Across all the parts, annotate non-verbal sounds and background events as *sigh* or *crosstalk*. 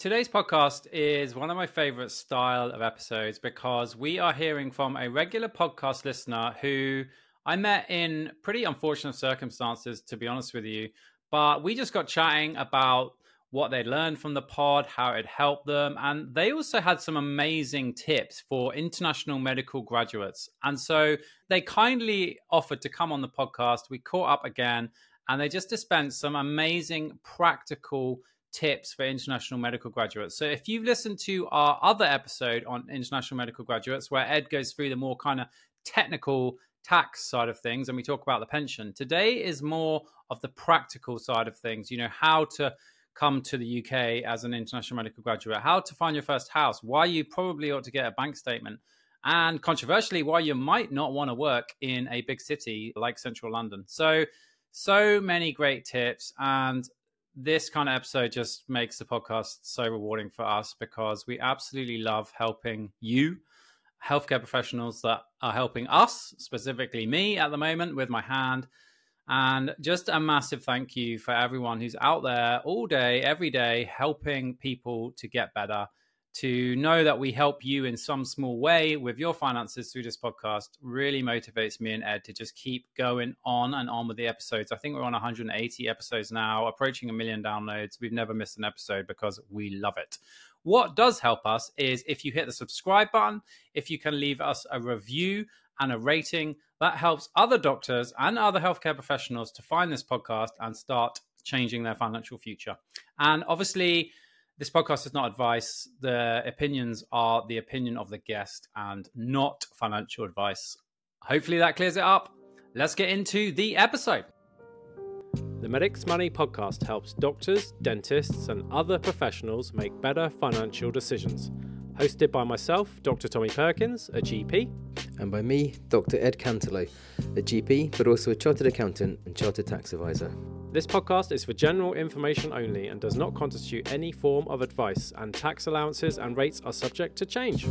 Today's podcast is one of my favorite style of episodes because we are hearing from a regular podcast listener who I met in pretty unfortunate circumstances, to be honest with you. But we just got chatting about what they'd learned from the pod, how it helped them. And they also had some amazing tips for international medical graduates. And so they kindly offered to come on the podcast. We caught up again and they just dispensed some amazing practical tips for international medical graduates. So if you've listened to our other episode on international medical graduates, where Ed goes through the more kind of technical tax side of things and we talk about the pension, today is more of the practical side of things, you know, how to come to the UK as an international medical graduate, how to find your first house, why you probably ought to get a bank statement. And controversially, why you might not want to work in a big city like central London. So, so many great tips. And this kind of episode just makes the podcast so rewarding for us because we absolutely love helping you, healthcare professionals that are helping us, specifically me at the moment with my hand. And just a massive thank you for everyone who's out there all day, every day, helping people to get better to know that we help you in some small way with your finances through this podcast really motivates me and Ed to just keep going on and on with the episodes. I think we're on 180 episodes now, approaching a million downloads. We've never missed an episode because we love it. What does help us is if you hit the subscribe button, if you can leave us a review and a rating, that helps other doctors and other healthcare professionals to find this podcast and start changing their financial future. And obviously, this podcast is not advice. The opinions are the opinion of the guest and not financial advice. Hopefully that clears it up. Let's get into the episode. The Medics Money podcast helps doctors, dentists, and other professionals make better financial decisions. Hosted by myself, Dr. Tommy Perkins, a GP. And by me, Dr. Ed Cantelo, a GP, but also a chartered accountant and chartered tax advisor. This podcast is for general information only and does not constitute any form of advice, and tax allowances and rates are subject to change.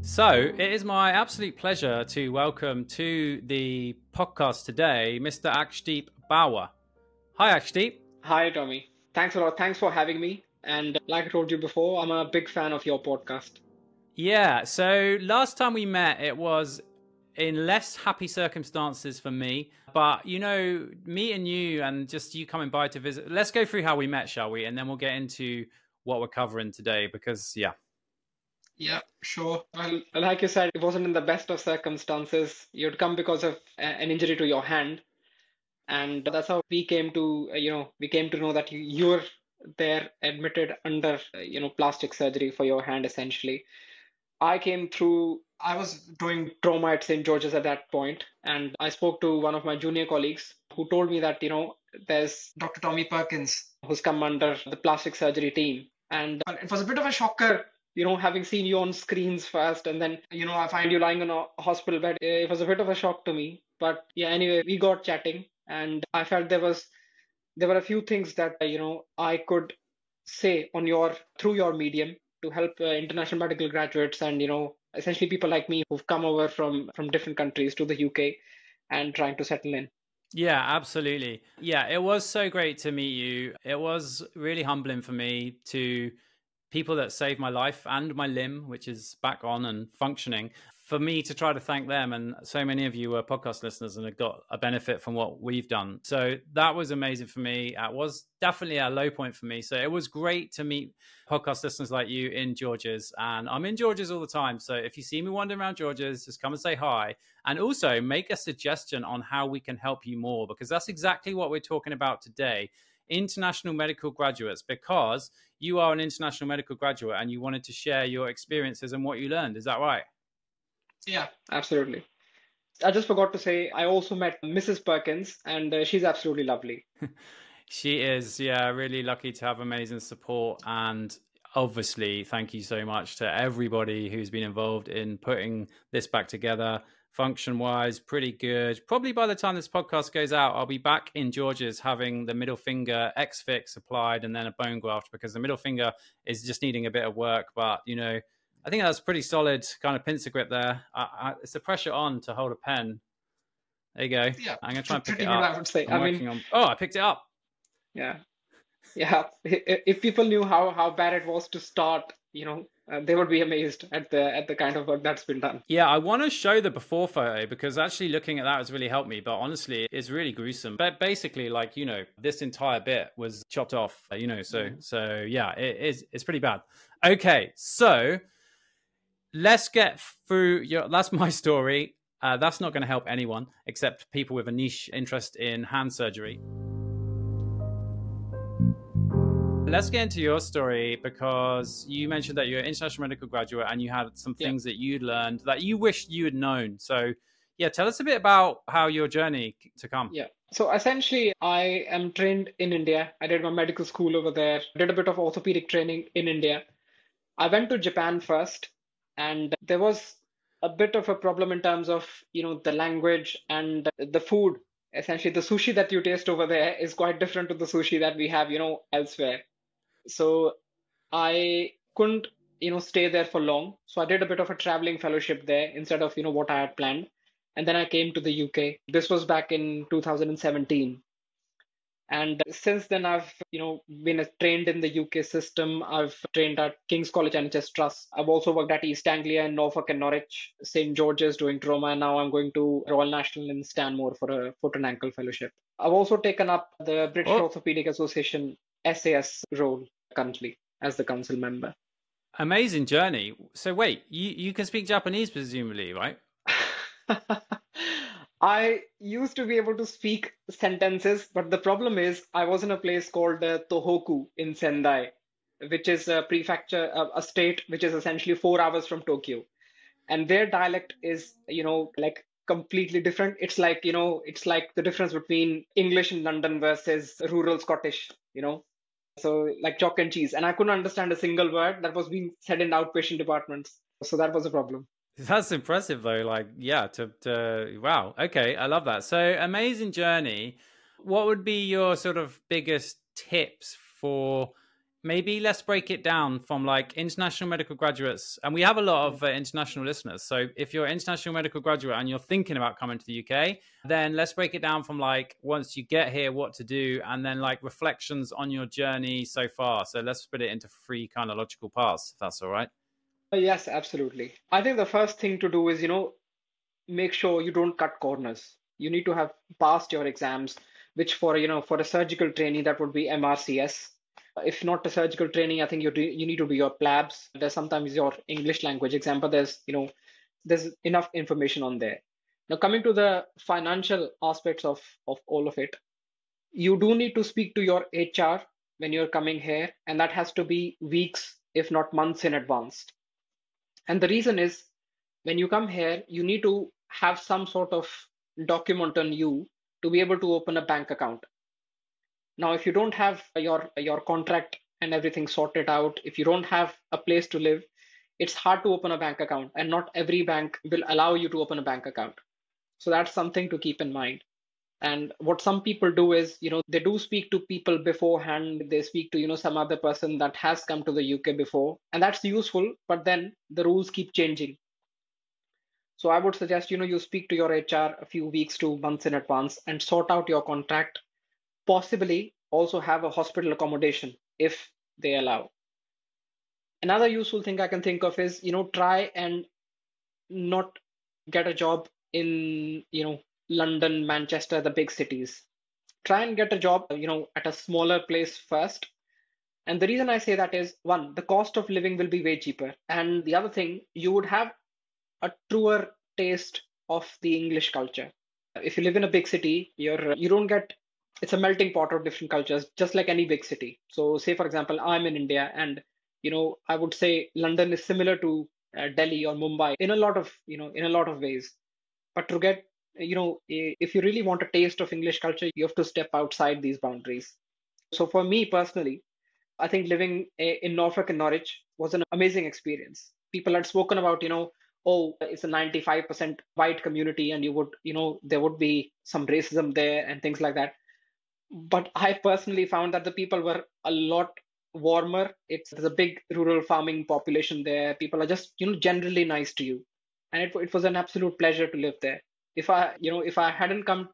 So, it is my absolute pleasure to welcome to the podcast today Mr. Akshdeep Bawa. Hi, Akshdeep. Hi, Tommy. Thanks a lot. Thanks for having me. And like I told you before, I'm a big fan of your podcast. Yeah. So, last time we met, it was in less happy circumstances for me. But you know, me and you, and just you coming by to visit. Let's go through how we met, shall we? And then we'll get into what we're covering today. Because yeah, yeah, sure. Well, like you said, it wasn't in the best of circumstances. You'd come because of uh, an injury to your hand, and that's how we came to uh, you know we came to know that you, you were there admitted under uh, you know plastic surgery for your hand essentially. I came through I was doing trauma at St. George's at that point, and I spoke to one of my junior colleagues who told me that, you know, there's Dr. Tommy Perkins who's come under the plastic surgery team. And uh, it was a bit of a shocker, you know, having seen you on screens first, and then, you know, I find you lying on a hospital bed. Uh, it was a bit of a shock to me. But yeah, anyway, we got chatting, and I felt there was there were a few things that uh, you know I could say on your through your medium to help uh, international medical graduates and you know essentially people like me who've come over from from different countries to the UK and trying to settle in. Yeah, absolutely. Yeah, it was so great to meet you. It was really humbling for me to people that saved my life and my limb, which is back on and functioning for me to try to thank them and so many of you were podcast listeners and have got a benefit from what we've done. So that was amazing for me. It was definitely a low point for me. So it was great to meet podcast listeners like you in george's and i'm in george's all the time. So if you see me wandering around george's just come and say hi. And also make a suggestion on how we can help you more because that's exactly what we're talking about today. International medical graduates because you are an international medical graduate and you wanted to share your experiences and what you learned. Is that right yeah, absolutely. I just forgot to say, I also met Mrs. Perkins, and uh, she's absolutely lovely. *laughs* she is, yeah, really lucky to have amazing support. And obviously, thank you so much to everybody who's been involved in putting this back together. Function wise, pretty good. Probably by the time this podcast goes out, I'll be back in George's having the middle finger X fix applied and then a bone graft because the middle finger is just needing a bit of work. But, you know, I think that's pretty solid kind of pincer grip there. I, I, it's the pressure on to hold a pen. There you go. Yeah, I'm gonna try and pick it up. I would say. I'm I mean, on... oh, I picked it up. Yeah. Yeah. If people knew how how bad it was to start, you know, uh, they would be amazed at the at the kind of work that's been done. Yeah, I want to show the before photo because actually looking at that has really helped me. But honestly, it's really gruesome. But basically, like you know, this entire bit was chopped off. You know, so mm. so yeah, it is it's pretty bad. Okay, so let's get through your. That's my story. Uh, that's not going to help anyone except people with a niche interest in hand surgery. Let's get into your story because you mentioned that you're an international medical graduate and you had some things yeah. that you'd learned that you wished you had known. So, yeah, tell us a bit about how your journey to come. Yeah. So essentially, I am trained in India. I did my medical school over there, did a bit of orthopedic training in India. I went to Japan first, and there was a bit of a problem in terms of you know the language and the food. Essentially the sushi that you taste over there is quite different to the sushi that we have you know elsewhere. So i couldn't you know stay there for long. So i did a bit of a traveling fellowship there instead of you know what i had planned. And then i came to the uk this was back in 2017 and since then i've you know been trained in the uk system. I've trained at king's college and nhs trust. I've also worked at east anglia and norfolk and norwich. St george's doing trauma. And now i'm going to royal national in stanmore for a foot and ankle fellowship. I've also taken up the british oh. orthopedic association sas role currently as the council member. Amazing journey. So wait you you can speak japanese presumably right *laughs* I used to be able to speak sentences, but the problem is I was in a place called uh, Tohoku in Sendai, which is a prefecture, a state which is essentially four hours from Tokyo. And their dialect is, you know, like completely different. It's like, you know, it's like the difference between English in London versus rural Scottish, you know. So like chalk and cheese. And I couldn't understand a single word that was being said in outpatient departments. So that was a problem. That's impressive though. Like, yeah, to, to wow. Okay, I love that. So amazing journey. What would be your sort of biggest tips for maybe let's break it down from like international medical graduates and we have a lot of uh, international listeners so if you're an international medical graduate and you're thinking about coming to the uk then let's break it down from like once you get here what to do and then like reflections on your journey so far so let's split it into three kind of logical paths if that's all right yes, absolutely. I think the first thing to do is, you know, make sure you don't cut corners. You need to have passed your exams, which for, you know, for a surgical training, that would be MRCS. If not a surgical training, I think you do, you need to do your PLABs. There's sometimes your English language exam, but there's, you know, there's enough information on there. Now, coming to the financial aspects of, of all of it, you do need to speak to your HR when you're coming here, and that has to be weeks, if not months in advance. And the reason is when you come here, you need to have some sort of document on you to be able to open a bank account. Now, if you don't have your, your contract and everything sorted out, if you don't have a place to live, it's hard to open a bank account, and not every bank will allow you to open a bank account. So that's something to keep in mind. And what some people do is, you know, they do speak to people beforehand. They speak to, you know, some other person that has come to the UK before, and that's useful. But then the rules keep changing. So I would suggest, you know, you speak to your HR a few weeks to months in advance and sort out your contract. Possibly also have a hospital accommodation if they allow. Another useful thing I can think of is, you know, try and not get a job in, you know, London, Manchester, the big cities. Try and get a job, you know, at a smaller place first. And the reason I say that is one, the cost of living will be way cheaper. And the other thing, you would have a truer taste of the English culture. If you live in a big city, you're you don't get it's a melting pot of different cultures, just like any big city. So, say for example, I'm in India, and you know, I would say London is similar to uh, Delhi or Mumbai in a lot of you know in a lot of ways. But to get you know, if you really want a taste of English culture, you have to step outside these boundaries. So for me personally, I think living in Norfolk and Norwich was an amazing experience. People had spoken about, you know, oh, it's a 95% white community and you would, you know, there would be some racism there and things like that. But I personally found that the people were a lot warmer. It's there's a big rural farming population there. People are just, you know, generally nice to you. And it, it was an absolute pleasure to live there if I, you know, if I hadn't come,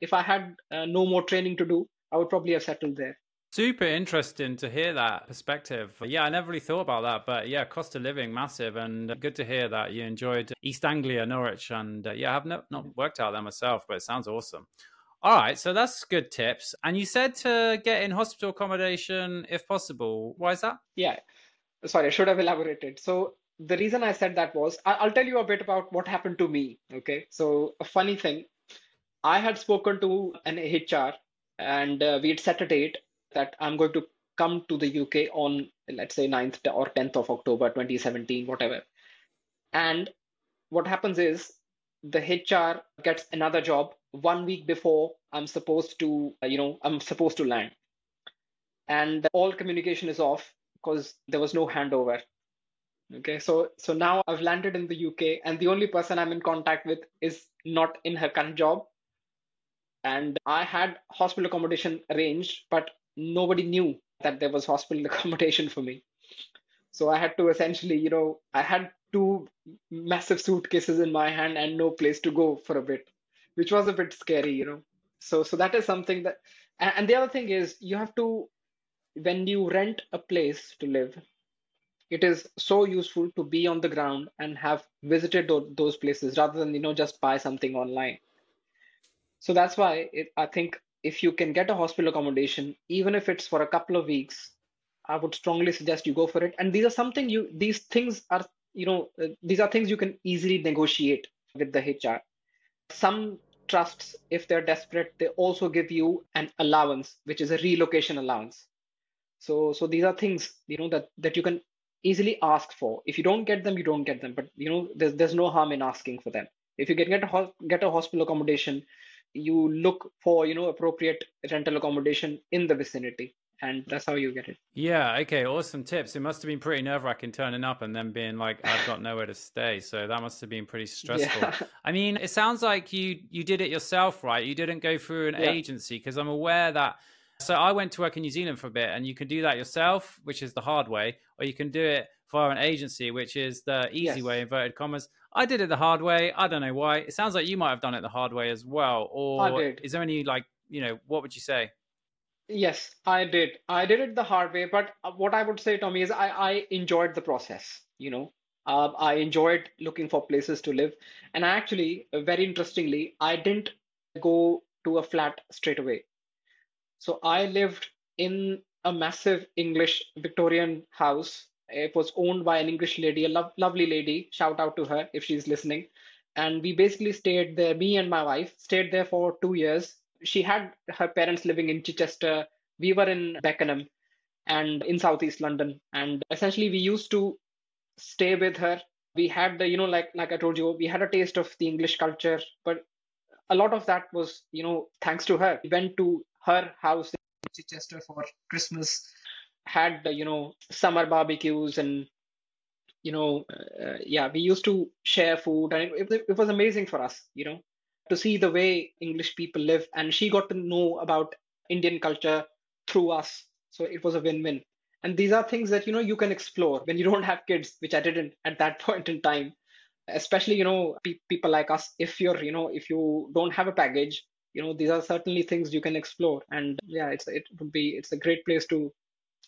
if I had uh, no more training to do, I would probably have settled there. Super interesting to hear that perspective. Yeah, I never really thought about that, but yeah, cost of living massive, and good to hear that you enjoyed East Anglia, Norwich, and uh, yeah, I've no, not worked out there myself, but it sounds awesome. All right, so that's good tips. And you said to get in hospital accommodation if possible. Why is that? Yeah, sorry, I should have elaborated. So the reason I said that was I'll tell you a bit about what happened to me. Okay, so a funny thing, I had spoken to an HR and uh, we had set a date that I'm going to come to the UK on, let's say, 9th or 10th of October 2017, whatever. And what happens is the HR gets another job one week before I'm supposed to, you know, I'm supposed to land. And all communication is off because there was no handover. Okay, so so now I've landed in the UK, and the only person I'm in contact with is not in her current job. And I had hospital accommodation arranged, but nobody knew that there was hospital *laughs* accommodation for me. So I had to essentially, you know, I had two massive suitcases in my hand and no place to go for a bit, which was a bit scary, you know. So so that is something that and the other thing is you have to when you rent a place to live, it is so useful to be on the ground and have visited those places rather than you know just buy something online. So that's why it, I think if you can get a hospital accommodation, even if it's for a couple of weeks, I would strongly suggest you go for it. And these are something you, these things are, you know, uh, these are things you can easily negotiate with the HR. Some trusts, if they're desperate, they also give you an allowance, which is a relocation allowance. So, so these are things, you know, that, that you can easily ask for. If you don't get them, you don't get them. But, you know, there's, there's no harm in asking for them. If you can get a, get a hospital accommodation, you look for you know appropriate rental accommodation in the vicinity and that's how you get it yeah okay awesome tips it must have been pretty nerve-wracking turning up and then being like i've got nowhere to stay so that must have been pretty *laughs* stressful yeah. i mean it sounds like you you did it yourself right you didn't go through an yeah. agency because i'm aware that so i went to work in new zealand for a bit and you can do that yourself which is the hard way or you can do it via an agency which is the easy yes. way inverted commas I did it the hard way. I don't know why. It sounds like you might have done it the hard way as well. Or is there any like you know what would you say? Yes, I did. I did it the hard way, but uh, what I would say, Tommy, is I, I enjoyed the process. You know, uh, I enjoyed looking for places to live, and I actually, very interestingly, I didn't go to a flat straight away. So I lived in a massive English Victorian house it was owned by an English lady, a lo- lovely lady. Shout out to her if she's listening. And we basically stayed there, me and my wife stayed there for two years. She had her parents living in Chichester. We were in Beckenham and in Southeast London. And essentially, we used to stay with her. We had the, you know, like like I told you, we had a taste of the English culture, but a lot of that was, you know, thanks to her. We went to her house in Chichester for Christmas had you know summer barbecues and you know uh, yeah we used to share food and it, it, was amazing for us you know to see the way english people live. And she got to know about indian culture through us. So it was a win-win. And these are things that you know you can explore when you don't have kids which i didn't at that *laughs* point in time. Especially you know pe- people like us if you're you know if you don't have a package you know these are certainly things you can explore and yeah it's it would be it's a great place to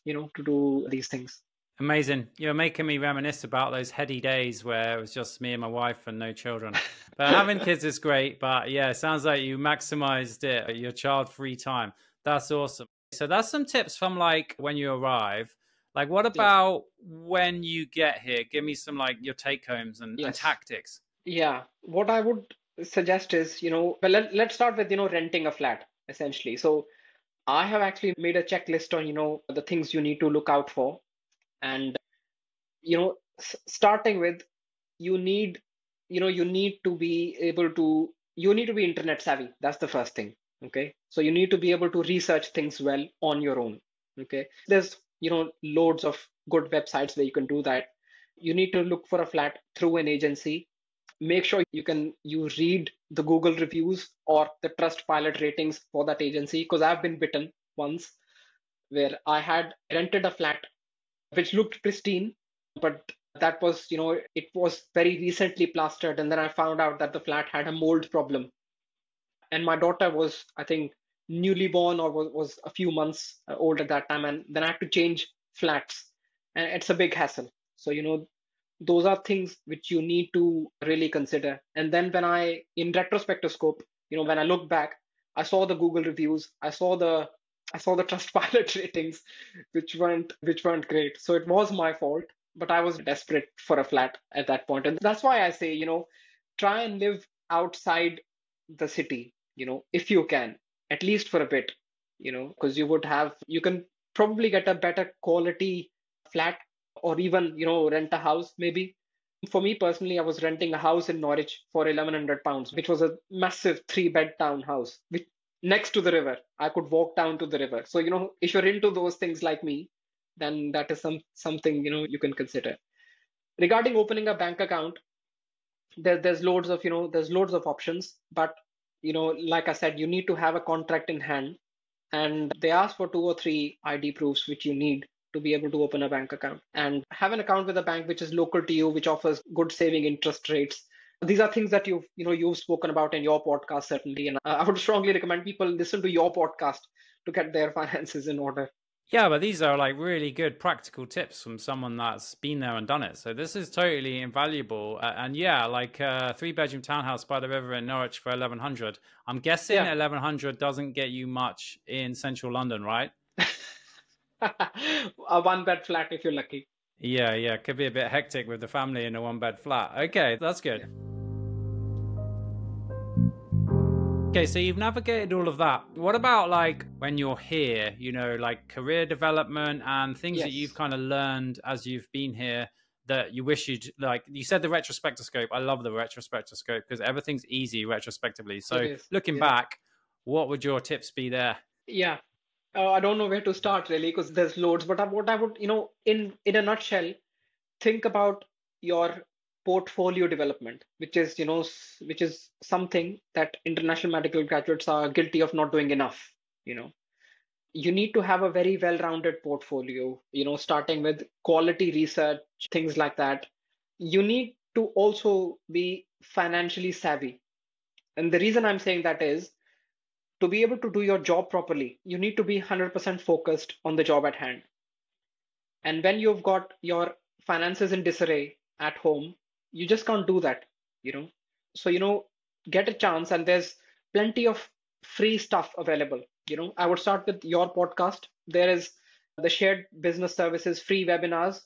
you know, to do these things. Amazing. You're making me reminisce about those heady days where it was just me and my wife and no children. *laughs* But having kids is great. But yeah, it sounds like you maximized it, your child free time. That's awesome. So that's some tips from like when you arrive. Like, what about when you get here? Give me some like your take homes and, yes. and, tactics. Yeah. What I would suggest is, you know, well, let, let's start with, you know, renting a flat essentially. So I have actually made a checklist on, you know, the things you need to look out for. And, you know, s- starting with, you need, you know, you need to be able to, you need to be internet savvy. That's the first thing. Okay. So you need to be able to research things well on your own. Okay. There's, you know, loads of good websites where you can do that. You need to look for a flat through an agency make sure you can you read the google reviews or the trust pilot ratings for that agency because i've been bitten once where i had rented a flat which looked pristine but that was you know it was very recently plastered and then i found out that the flat had a mold problem. And my daughter was i think newly born or was, was a few months uh, old at that time and then i had to change flats. And it's a big hassle. So you know those are things which you need to really consider. And then when i in retrospectoscope you know when i look back i saw the google reviews i saw the i saw the *laughs* trustpilot ratings which weren't which weren't great. So it was my fault but i was desperate for a flat at that point. And that's why i say you know try and live outside the city you know if you can at least for a bit you know because you would have you can probably get a better quality flat or even you know rent a house maybe. For me personally i was renting a house in norwich for 1100 pounds which was a massive three bed townhouse which next to the river. I could walk down to the river. So you know if you're into those things like me then that is some something you know you can consider. Regarding opening a bank account there, there's loads of you know there's loads of options. But you know like i said you need to have a contract in hand. And they ask for two or three id proofs which you need to be able to open a bank account and have an account with a bank which is local to you which offers good saving interest rates these are things that you've you know you've spoken about in your podcast certainly and i would strongly recommend people listen to your podcast to get their *laughs* finances in order yeah, but these are like really good practical tips from someone that's been there and done it. So this is totally invaluable. Uh, and yeah, like a uh, three bedroom townhouse by the river in Norwich for 1100. I'm guessing yeah. 1100 doesn't get you much in central London, right? *laughs* a one bed flat if you're lucky. Yeah, yeah, could be a bit hectic with the family in a one bed flat. Okay, that's good. Yeah. Okay, so you've navigated all of that. What about like when you're here, you know, like career development and things yes. that you've kind of learned as you've been here that you wish you'd like you said the retrospectoscope. I love the retrospectoscope because everything's easy retrospectively. So looking yeah. back, what would your tips be there? Yeah. Uh, I don't know where to start really because there's loads, but what I would, you know, in in a nutshell, think about your portfolio development which is you know which is something that international medical graduates are guilty of not doing enough you know. You need to have a very well rounded portfolio you know starting with quality research things like that. You need to also be financially savvy. And the reason i'm saying that is to be able to do your job properly you need to be 100% focused on the job at hand. And when you've got your finances in disarray at home you just can't do that you know. So you know get a chance and there's plenty of free stuff available you know. I would start with your podcast. There is the shared business services free webinars.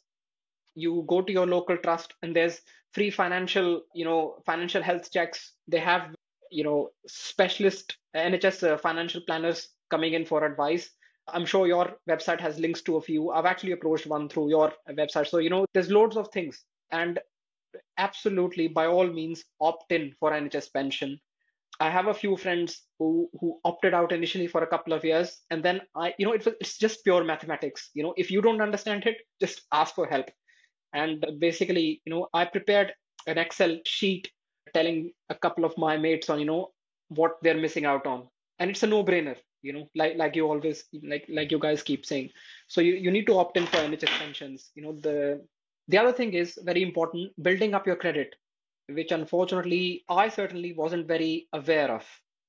You go to your local trust and there's free financial you know financial health checks. They have you know specialist nhs uh, financial planners coming in for advice. I'm sure your website has links to a few. I've actually approached one through your website. So you know there's loads of things. And absolutely by all means opt in for nhs pension. I have a few friends who who opted out initially for a couple of years. And then i you know it, it's just pure mathematics. You know if you don't understand it just ask for help. And basically you know i prepared an excel sheet telling a couple of my mates on you know what they're missing out on and it's a no brainer you know like like you always like like you guys keep saying so you, you need to opt in for nhs extensions you know the the other thing is very important building up your credit, which unfortunately I certainly wasn't very aware of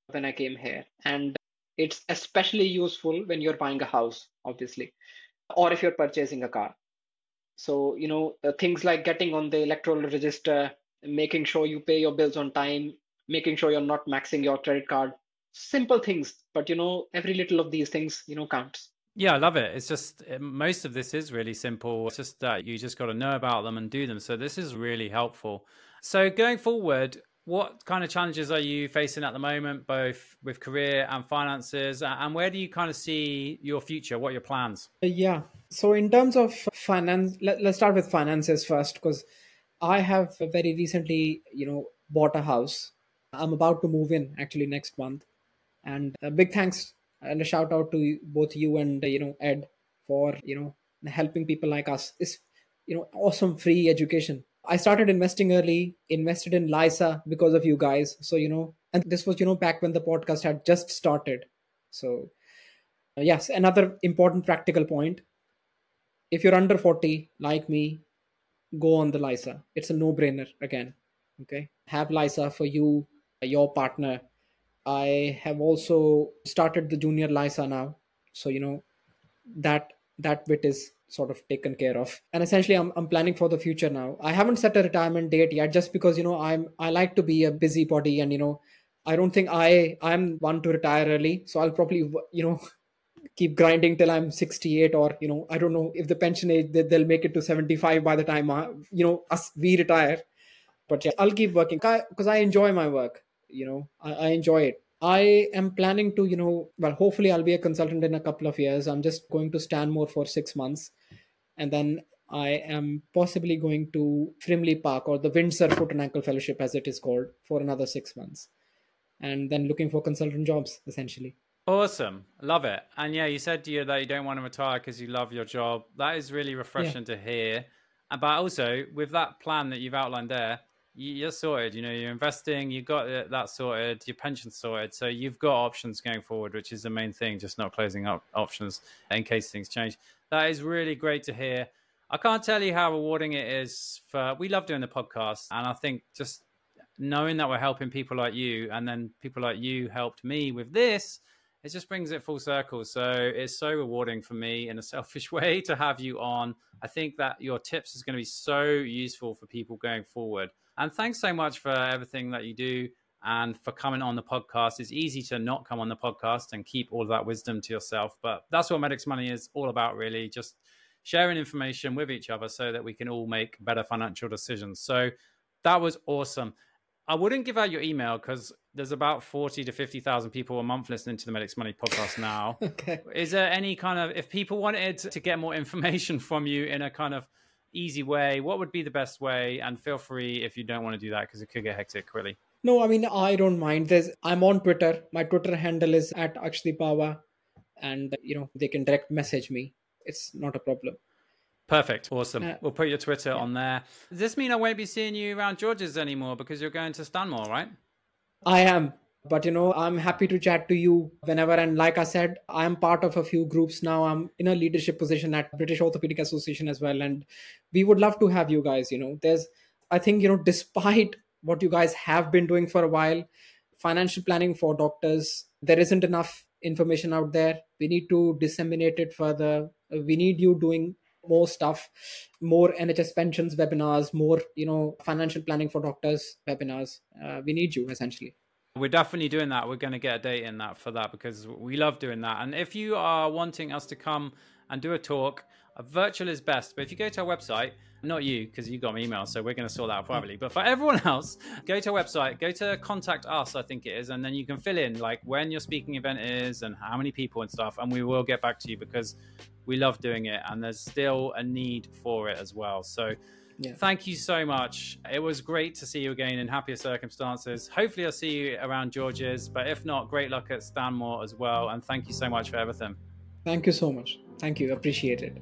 when I came here. And it's especially useful when you're buying a house, obviously, or if you're purchasing a car. So, you know, uh, things like getting on the electoral register, making sure you pay your bills on time, making sure you're not maxing your credit card. Simple things, but you know, every little of these things, you know, counts. Yeah, I love it. It's just most of this is really simple. It's just that you just got to know about them and do them. So this is really helpful. So going forward, what kind of challenges are you facing at the moment, both with career and finances? And where do you kind of see your future? What are your plans? Yeah. So in terms of finance, let, let's start with finances first, because I have very recently, you know, bought a house. I'm about to move in actually next month. And a big thanks and a shout out to both you and you know ed for you know helping people like us. Is you know awesome free education. I started investing early invested in LISA because of you guys. So you know and this was you know back when the podcast had just started. So yes another important practical point. If you're under 40 like me go on the LISA it's a no brainer again okay have LISA for you your partner I have also started the junior LISA now. So, you know, that that bit is sort of taken care of. And essentially I'm I'm planning for the future now. I haven't set a retirement date yet just because, you know, I'm I like to be a busybody and you know, I don't think I I'm one to retire early. So I'll probably you know keep grinding till I'm 68 or you know I don't know if the pension age they'll make it to 75 by the time I, uh, you know us we retire. But yeah, I'll keep working because I enjoy my work. You know I, I enjoy it. I am planning to you know well hopefully I'll be a consultant in a couple of years. I'm just going to Stanmore for six months, and then I am possibly going to Frimley Park or the Windsor Foot and Ankle Fellowship as it is called for another six months, and then looking for consultant jobs essentially. Awesome. Love it. And yeah, you said to you that you don't want to retire because you love your job. That is really refreshing yeah. to hear. But also, with that plan that you've outlined there, you're sorted. You know, you're investing, you've got that sorted, your pension sorted. So you've got options going forward, which is the main thing, just not closing up options in case things change. That is really great to hear. I can't tell you how rewarding it is for we love doing the podcast and I think just knowing that we're helping people like you and then people like you helped me with this it just brings it full circle. So it's so rewarding for me in a selfish *laughs* way to have you on. I think that your tips is going to be so useful for people going forward. And thanks so much for everything that you do and for coming on the podcast. It's easy to not come on the podcast and keep all of that wisdom to yourself, but that's what Medics Money is all about, really. Just sharing information with each other so that we can all make better financial decisions. So that was awesome. I wouldn't give out your email because there's about 40 to 50,000 people a month listening to the Medics Money podcast now. *laughs* okay. Is there any kind of, if people wanted to get more information *laughs* from you in a kind of easy way, what would be the best way? And feel free if you don't want to do that because it could get hectic, really. No, I mean, I don't mind. There's, I'm on Twitter. My Twitter handle is at Akshdeep and, you know, they can direct message me. It's not a problem. Perfect. Awesome. We'll put your Twitter yeah. on there. Does this mean I won't be seeing you around George's anymore because you're going to Stanmore, right? I am. But you know, I'm happy to chat to you whenever. And like I said, I'm part of a few groups now. I'm in a leadership position at British Orthopedic Association as well. And we would love to have you guys. You know, there's I think, you know, despite what you guys have been doing for a while, financial planning for doctors, there isn't enough information out there. We need to disseminate it further. We need you doing more stuff more nhs pensions webinars more you know financial planning for doctors webinars. Uh, we need you essentially. We're definitely doing that. We're going to get a date in that for that because we love doing that. And if you are wanting us to come and do a talk a virtual is best. But if you go to our website not you because you got my email so we're going to sort that out privately. But for everyone else go to our website go to contact us i think it is and then you can fill in like when your speaking event is and how many people and stuff and we will get back to you because we love doing it and there's still a need for it as well. So yeah. thank you so much. It was great to see you again in happier circumstances. Hopefully i'll see you around george's but if not great luck at stanmore as well and thank you so much for everything. Thank you so much. Thank you. Appreciate it